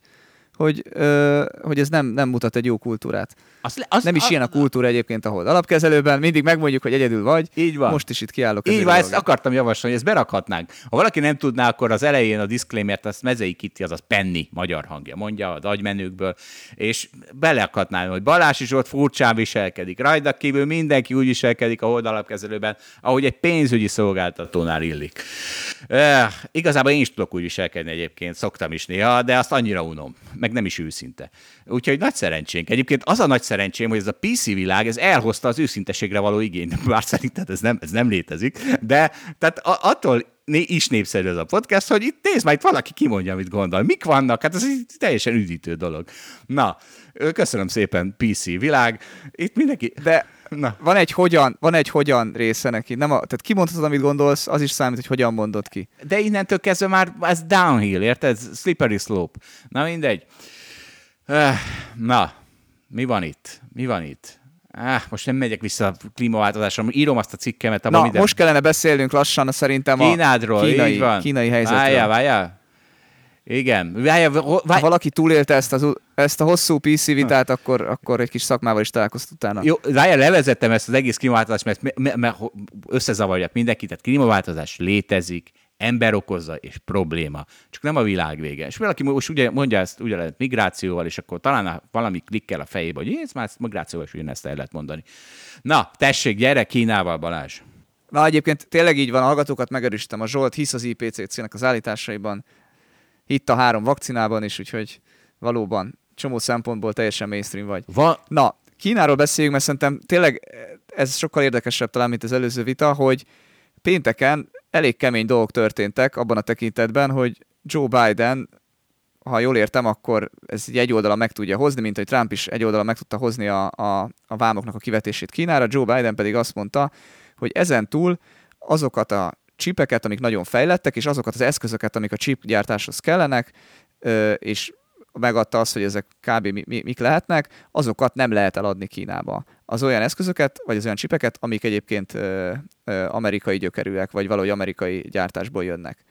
hogy, ö, hogy ez nem, nem mutat egy jó kultúrát. Az, az, nem is az, ilyen a kultúra egyébként, ahol alapkezelőben mindig megmondjuk, hogy egyedül vagy. Így van. Most is itt kiállok. Így van, ezt akartam javasolni, hogy ezt berakhatnánk. Ha valaki nem tudná, akkor az elején a disclaimer-t azt Mezei Kitty, azaz Penny magyar hangja mondja az agymenőkből, és beleakadnám, hogy Balázs is ott furcsán viselkedik. Rajta kívül mindenki úgy viselkedik a oldalapkezelőben, ahogy egy pénzügyi szolgáltatónál illik. E, igazából én is tudok úgy viselkedni egyébként, szoktam is néha, de azt annyira unom meg nem is őszinte. Úgyhogy nagy szerencsénk. Egyébként az a nagy szerencsém, hogy ez a PC világ, ez elhozta az őszinteségre való igényt. Bár szerintem ez nem, ez nem létezik, de tehát attól is népszerű ez a podcast, hogy itt nézd majd valaki kimondja, amit gondol. Mik vannak? Hát ez egy teljesen üdítő dolog. Na, köszönöm szépen, PC világ. Itt mindenki... De Na. Van egy hogyan, van egy hogyan része neki. Nem a, tehát kimondhatod, amit gondolsz, az is számít, hogy hogyan mondod ki. De innentől kezdve már ez downhill, érted? Slippery slope. Na mindegy. Na, mi van itt? Mi van itt? Ah, most nem megyek vissza a klímaváltozásra, írom azt a cikkemet. Na, minden... most kellene beszélnünk lassan szerintem a Kínádról, kínai, így van. kínai helyzetről. Várjál, várjál. Igen. Várjál, várjál. Ha valaki túlélte ezt, az, ezt a hosszú PC vitát, akkor, akkor egy kis szakmával is találkozt utána. Jó, várjál, levezettem ezt az egész klímaváltozást, mert, mert, mert összezavarjak mindenkit. Tehát klímaváltozás létezik, ember okozza, és probléma. Csak nem a világ vége. És valaki most ugye mondja ezt ugye lehet migrációval, és akkor talán valami klikkel a fejébe, hogy ez már migrációval is ugyanezt el lehet mondani. Na, tessék, gyere Kínával, Balázs! Na, egyébként tényleg így van, a hallgatókat megerősítem. A Zsolt hisz az IPCC-nek az állításaiban, hitt a három vakcinában is, úgyhogy valóban csomó szempontból teljesen mainstream vagy. Va- Na, Kínáról beszéljünk, mert szerintem tényleg ez sokkal érdekesebb talán, mint az előző vita, hogy pénteken elég kemény dolgok történtek abban a tekintetben, hogy Joe Biden, ha jól értem, akkor ez egy oldala meg tudja hozni, mint hogy Trump is egy oldala meg tudta hozni a, a, a vámoknak a kivetését Kínára, Joe Biden pedig azt mondta, hogy ezen túl azokat a csipeket, amik nagyon fejlettek, és azokat az eszközöket, amik a chip gyártáshoz kellenek, és megadta azt, hogy ezek kb. Mi, mi, mik lehetnek, azokat nem lehet eladni Kínába. Az olyan eszközöket, vagy az olyan csipeket, amik egyébként amerikai gyökerűek, vagy valahogy amerikai gyártásból jönnek.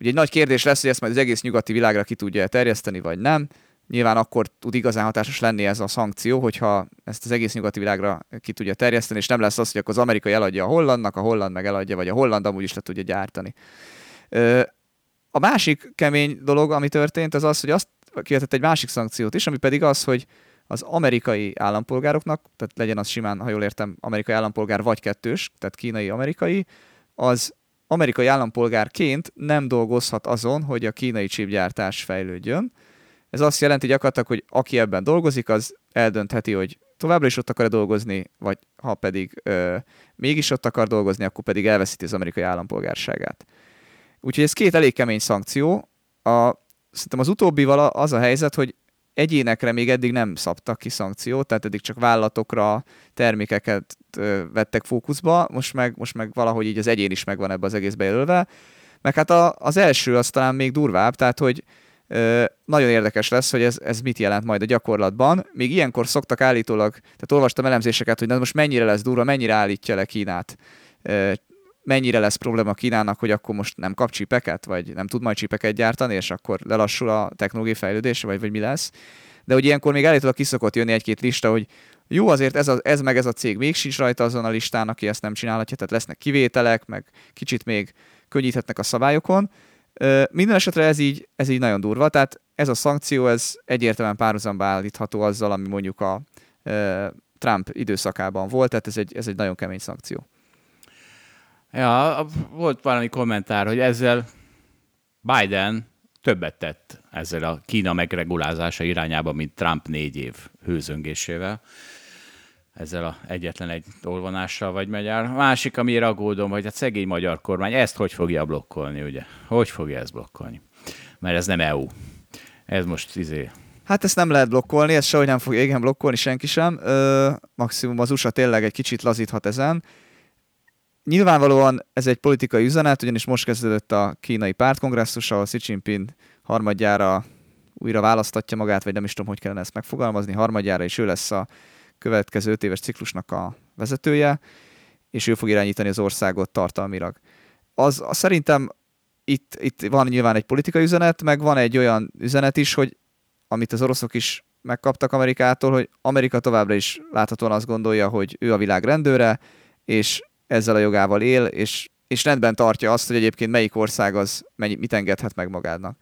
Ugye egy nagy kérdés lesz, hogy ezt majd az egész nyugati világra ki tudja terjeszteni, vagy nem. Nyilván akkor tud igazán hatásos lenni ez a szankció, hogyha ezt az egész nyugati világra ki tudja terjeszteni, és nem lesz az, hogy akkor az amerikai eladja a hollandnak, a holland meg eladja, vagy a holland amúgy is le tudja gyártani. A másik kemény dolog, ami történt, az az, hogy azt kivetett egy másik szankciót is, ami pedig az, hogy az amerikai állampolgároknak, tehát legyen az simán, ha jól értem, amerikai állampolgár vagy kettős, tehát kínai-amerikai, az amerikai állampolgárként nem dolgozhat azon, hogy a kínai csípgyártás fejlődjön, ez azt jelenti gyakorlatilag, hogy aki ebben dolgozik, az eldöntheti, hogy továbbra is ott akar dolgozni, vagy ha pedig ö, mégis ott akar dolgozni, akkor pedig elveszíti az amerikai állampolgárságát. Úgyhogy ez két elég kemény szankció. A, szerintem az utóbbival az a helyzet, hogy egyénekre még eddig nem szabtak ki szankciót, tehát eddig csak vállalatokra termékeket ö, vettek fókuszba, most meg, most meg valahogy így az egyén is megvan ebbe az egészbe jelölve. Meg hát a, az első az talán még durvább, tehát hogy nagyon érdekes lesz, hogy ez, ez mit jelent majd a gyakorlatban. Még ilyenkor szoktak állítólag, tehát olvastam elemzéseket, hogy na most mennyire lesz durva, mennyire állítja le Kínát, mennyire lesz probléma Kínának, hogy akkor most nem kap csipeket, vagy nem tud majd csipeket gyártani, és akkor lelassul a technológiai fejlődés, vagy, vagy mi lesz. De hogy ilyenkor még állítólag kiszokott jönni egy-két lista, hogy jó, azért ez, a, ez meg ez a cég még sincs rajta azon a listán, aki ezt nem csinálhatja, tehát lesznek kivételek, meg kicsit még könnyíthetnek a szabályokon, minden esetre ez így, ez így nagyon durva, tehát ez a szankció, ez egyértelműen párhuzamba állítható azzal, ami mondjuk a Trump időszakában volt, tehát ez egy, ez egy nagyon kemény szankció. Ja, volt valami kommentár, hogy ezzel Biden többet tett ezzel a Kína megregulázása irányába, mint Trump négy év hőzöngésével ezzel a egyetlen egy olvanással vagy megy el. Másik, amire aggódom, hogy a szegény magyar kormány ezt hogy fogja blokkolni, ugye? Hogy fogja ezt blokkolni? Mert ez nem EU. Ez most izé... Hát ezt nem lehet blokkolni, ezt sehogy nem fogja igen blokkolni senki sem. Ö, maximum az USA tényleg egy kicsit lazíthat ezen. Nyilvánvalóan ez egy politikai üzenet, ugyanis most kezdődött a kínai pártkongresszus, ahol Xi Jinping harmadjára újra választatja magát, vagy nem is tudom, hogy kellene ezt megfogalmazni, harmadjára is ő lesz a következő öt éves ciklusnak a vezetője, és ő fog irányítani az országot tartalmilag. Az, az szerintem itt, itt van nyilván egy politikai üzenet, meg van egy olyan üzenet is, hogy amit az oroszok is megkaptak Amerikától, hogy Amerika továbbra is láthatóan azt gondolja, hogy ő a világ rendőre, és ezzel a jogával él, és, és rendben tartja azt, hogy egyébként melyik ország az mennyi, mit engedhet meg magának.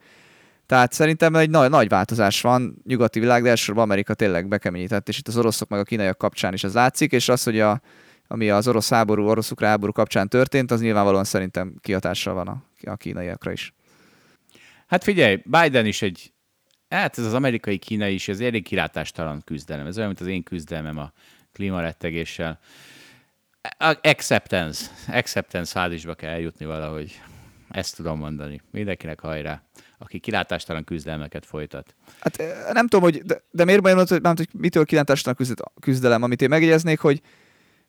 Tehát szerintem egy nagy, nagy változás van nyugati világ, de elsősorban Amerika tényleg bekeményített, és itt az oroszok meg a kínaiak kapcsán is ez látszik, és az, hogy a, ami az orosz háború, orosz háború kapcsán történt, az nyilvánvalóan szerintem kihatással van a, a kínaiakra is. Hát figyelj, Biden is egy, hát ez az amerikai-kínai is, ez elég kilátástalan küzdelem. Ez olyan, mint az én küzdelmem a klímarettegéssel. Acceptance, acceptance fázisba kell eljutni valahogy. Ezt tudom mondani. Mindenkinek hajrá, aki kilátástalan küzdelmeket folytat. Hát nem tudom, hogy, de, de miért bajom, hogy, hogy mitől kilátástalan küzdelem, amit én megjegyeznék, hogy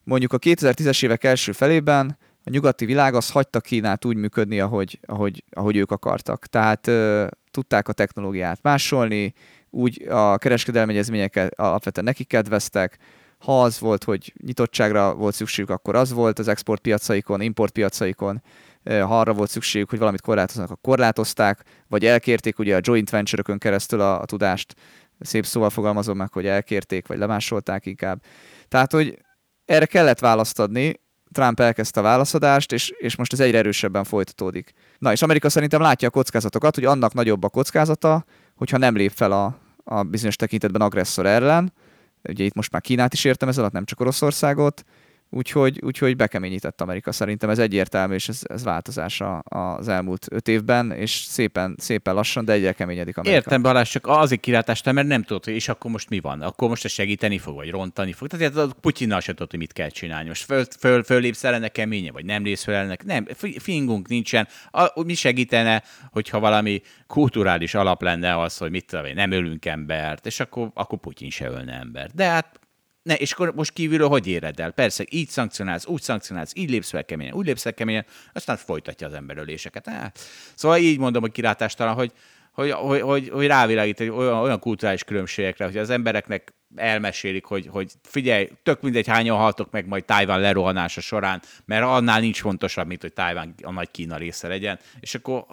mondjuk a 2010-es évek első felében a nyugati világ az hagyta Kínát úgy működni, ahogy, ahogy, ahogy ők akartak. Tehát ö, tudták a technológiát másolni, úgy a kereskedelmi egyezményeket alapvetően neki kedveztek, ha az volt, hogy nyitottságra volt szükségük, akkor az volt az exportpiacaikon, importpiacaikon, ha arra volt szükségük, hogy valamit korlátoznak, akkor korlátozták, vagy elkérték ugye a joint venture keresztül a, a tudást, szép szóval fogalmazom meg, hogy elkérték, vagy lemásolták inkább. Tehát, hogy erre kellett választ adni, Trump elkezdte a válaszadást, és, és most ez egyre erősebben folytatódik. Na, és Amerika szerintem látja a kockázatokat, hogy annak nagyobb a kockázata, hogyha nem lép fel a, a bizonyos tekintetben agresszor ellen, ugye itt most már Kínát is értem ez alatt, nem csak Oroszországot, Úgyhogy, úgyhogy bekeményített Amerika. Szerintem ez egyértelmű, és ez, ez változása az elmúlt öt évben, és szépen, szépen lassan, de egyre keményedik Amerika. Értem, Balázs, csak azért kilátást, mert nem tudod, és akkor most mi van? Akkor most ez segíteni fog, vagy rontani fog. Tehát a Putyinnal se tudod, hogy mit kell csinálni. Most föl, föl, föllépsz ellene keményen, vagy nem lépsz fel ellene. Nem, fingunk nincsen. A, mi segítene, hogyha valami kulturális alap lenne az, hogy mit tudom, nem ölünk embert, és akkor, akkor Putyin se ölne embert. De hát ne, és akkor most kívülről hogy éred el? Persze, így szankcionálsz, úgy szankcionálsz, így lépsz fel keményen, úgy lépsz fel keményen, aztán folytatja az emberöléseket. Hát, szóval így mondom, hogy kilátástalan, hogy, hogy, hogy, hogy, hogy rávilágít egy olyan, olyan kulturális különbségekre, hogy az embereknek elmesélik, hogy, hogy figyelj, tök mindegy, hányan haltok meg majd Tájván lerohanása során, mert annál nincs fontosabb, mint hogy Tájván a nagy Kína része legyen, és akkor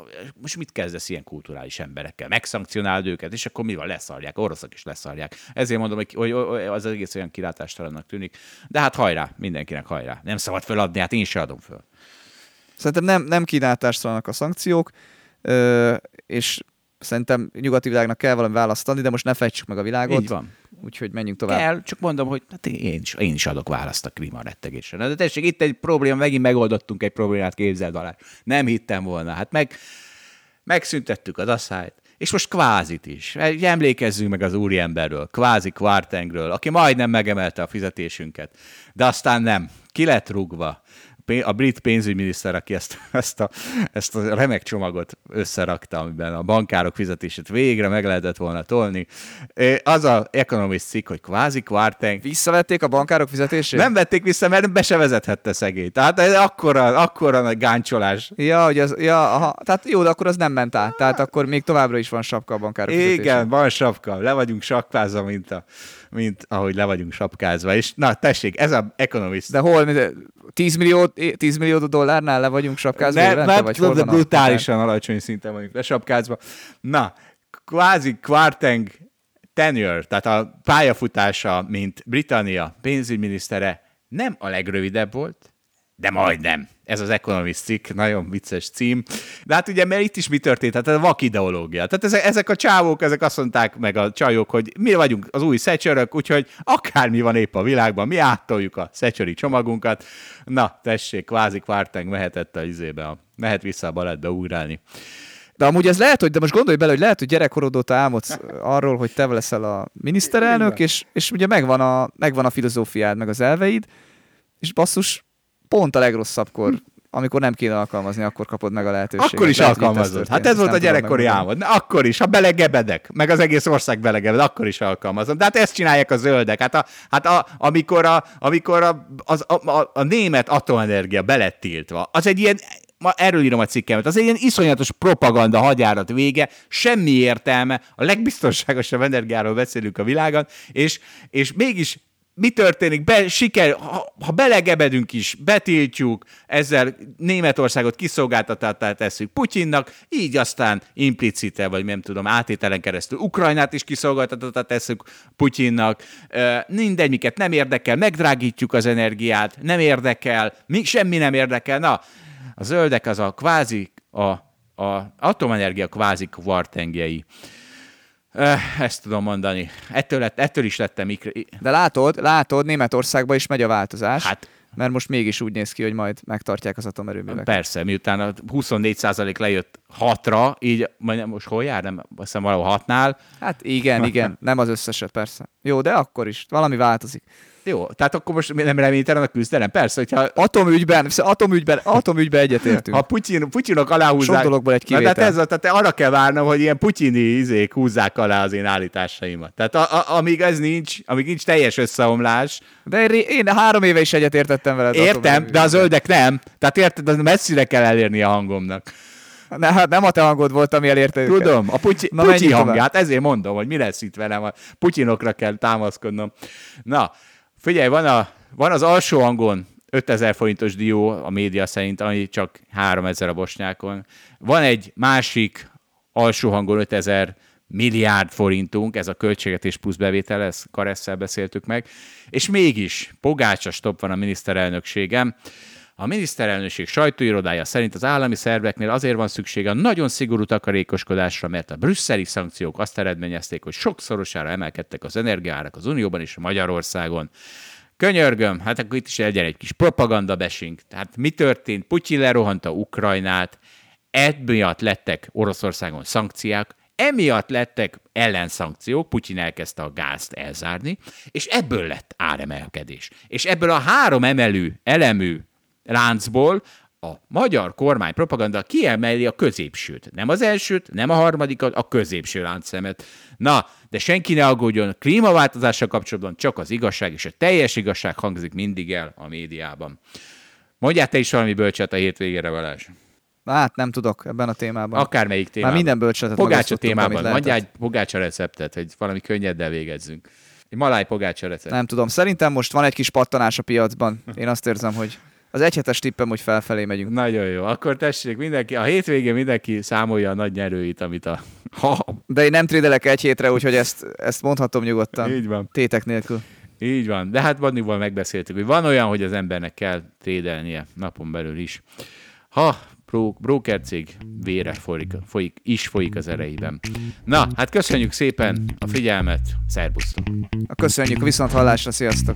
most mit kezdesz ilyen kulturális emberekkel? Megszankcionálod őket, és akkor mi van? Leszarják, oroszok is leszarják. Ezért mondom, hogy, hogy az egész olyan kilátástalannak tűnik. De hát hajrá, mindenkinek hajrá. Nem szabad feladni, hát én sem adom föl. Szerintem nem, nem kilátástalannak a szankciók, és szerintem nyugati világnak kell valami választ adni, de most ne fejtsük meg a világot. Így van. Úgyhogy menjünk tovább. Kell, csak mondom, hogy hát én, is, én is adok választ a klímarettegésre. De tessék, itt egy probléma, megint megoldottunk egy problémát, képzeld alá. Nem hittem volna. Hát meg, megszüntettük az asszályt. És most kvázit is. Emlékezzünk meg az úriemberről, kvázi Quartengről, aki majdnem megemelte a fizetésünket. De aztán nem. Ki lett rugva a brit pénzügyminiszter, aki ezt, ezt, a, ezt a remek csomagot összerakta, amiben a bankárok fizetését végre meg lehetett volna tolni. Az a Economist cikk, hogy kvázi Quarteng. Visszavették a bankárok fizetését? Nem vették vissza, mert be se vezethette szegély. Tehát ez akkora, akkora nagy gáncsolás. Ja, hogy az, ja, aha. tehát jó, de akkor az nem ment át. Tehát akkor még továbbra is van sapka a bankárok Igen, fizetését. van sapka. Le vagyunk sapkázva, mint a mint ahogy le vagyunk sapkázva. És na, tessék, ez a Economist. De hol? 10 millió, 10 millió dollárnál le vagyunk sapkázva? Ne, évente, vagy hol de brutálisan a... alacsony szinten vagyunk lesapkázva. Na, kvázi Quarteng tenure, tehát a pályafutása, mint Britannia pénzügyminisztere nem a legrövidebb volt, de majdnem. Ez az Economist cikk, nagyon vicces cím. De hát ugye, mert itt is mi történt? Hát ez a vak ideológia. Tehát ezek, ezek a csávók, ezek azt mondták meg a csajok, hogy mi vagyunk az új szecsörök, úgyhogy akármi van épp a világban, mi áttoljuk a szecsöri csomagunkat. Na, tessék, kvázi kvárteng mehetett a izébe, a, mehet vissza a baletbe ugrálni. De amúgy ez lehet, hogy, de most gondolj bele, hogy lehet, hogy gyerekkorod óta álmodsz arról, hogy te leszel a miniszterelnök, és, és ugye megvan a, megvan a filozófiád, meg az elveid, és basszus, pont a legrosszabbkor, amikor nem kéne alkalmazni, akkor kapod meg a lehetőséget. Akkor is alkalmazod. Hát ez volt a gyerekkori álmod. Akkor is, ha belegebedek, meg az egész ország belegebed, akkor is alkalmazom. De hát ezt csinálják a zöldek. Hát, a, hát a, amikor, a, amikor a, az, a, a, a német atomenergia belettiltva, az egy ilyen ma erről írom a cikkemet. Az egy ilyen iszonyatos propaganda hagyárat vége, semmi értelme, a legbiztonságosabb energiáról beszélünk a világon, és, és mégis mi történik? Be, siker, ha, ha belegebedünk is, betiltjuk, ezzel Németországot kiszolgáltatáttá tesszük Putyinnak, így aztán implicite, vagy nem tudom, átételen keresztül Ukrajnát is kiszolgáltatáttá tesszük Putyinnak. Mindegy, miket nem érdekel, megdrágítjuk az energiát, nem érdekel, mi, semmi nem érdekel. Na, a zöldek az a kvázi, a, a atomenergia kvázi kvartengjei. Ezt tudom mondani. Ettől, lett, ettől is lettem mikro... De látod, látod, Németországban is megy a változás. Hát, mert most mégis úgy néz ki, hogy majd megtartják az atomerőműveket. Persze, miután a 24% lejött 6-ra, így most hol jár? Nem, azt hiszem valahol 6-nál. Hát igen, igen, nem az összeset persze. Jó, de akkor is, valami változik. Jó, tehát akkor most nem reménytelen a küzdelem? Persze, hogyha... Atomügyben, atomügyben, atomügyben egyetértünk. Ha Putyin, Putyinok aláhúzzák... Sok dologból egy kivétel. tehát, ez, tehát arra kell várnom, hogy ilyen putyini izék húzzák alá az én állításaimat. Tehát a, a, amíg ez nincs, amíg nincs teljes összeomlás... De én, én három éve is egyetértettem veled. Értem, de a zöldek nem. Tehát érted, az messzire kell elérni a hangomnak. Ne, hát nem a te hangod volt, ami elérte őket. Tudom, a Putyi, Na, Putyi hangját, ezért mondom, hogy mi lesz itt velem, a Putyinokra kell támaszkodnom. Na, Figyelj, van, a, van az alsó hangon 5000 forintos dió a média szerint, ami csak 3000 a bosnyákon. Van egy másik alsó hangon 5000 milliárd forintunk, ez a költségvetés plusz bevétel, ezt Karesszel beszéltük meg, és mégis pogácsa stop van a miniszterelnökségem. A miniszterelnökség sajtóirodája szerint az állami szerveknél azért van szüksége a nagyon szigorú takarékoskodásra, mert a brüsszeli szankciók azt eredményezték, hogy sokszorosára emelkedtek az energiárak az Unióban és Magyarországon. Könyörgöm, hát akkor itt is legyen egy kis propaganda besink. Tehát mi történt? Putyin lerohanta Ukrajnát, emiatt lettek Oroszországon szankciák, emiatt lettek ellenszankciók, Putyin elkezdte a gázt elzárni, és ebből lett áremelkedés. És ebből a három emelő, elemű láncból a magyar kormány propaganda kiemeli a középsőt. Nem az elsőt, nem a harmadikat, a középső láncszemet. Na, de senki ne aggódjon, klímaváltozással kapcsolatban csak az igazság és a teljes igazság hangzik mindig el a médiában. Mondjál te is valami bölcset a hétvégére, Balázs. Hát nem tudok ebben a témában. Akármelyik témában. Már minden bölcsetet Pogácsa témában. Mondjál egy pogácsa receptet, hogy valami könnyeddel végezzünk. Egy maláj pogácsa recept. Nem tudom. Szerintem most van egy kis pattanás a piacban. Én azt érzem, hogy az egyhetes tippem, hogy felfelé megyünk. Nagyon jó. Akkor tessék, mindenki, a hétvégén mindenki számolja a nagy nyerőit, amit a... Ha. De én nem trédelek egy hétre, úgyhogy ezt, ezt mondhatom nyugodtan. Így van. Tétek nélkül. Így van. De hát Vannival megbeszéltük, hogy van olyan, hogy az embernek kell trédelnie napon belül is. Ha broker cég vére folyik, folyik, is folyik az ereiben. Na, hát köszönjük szépen a figyelmet, szerbusztok! Köszönjük, viszont hallásra, sziasztok!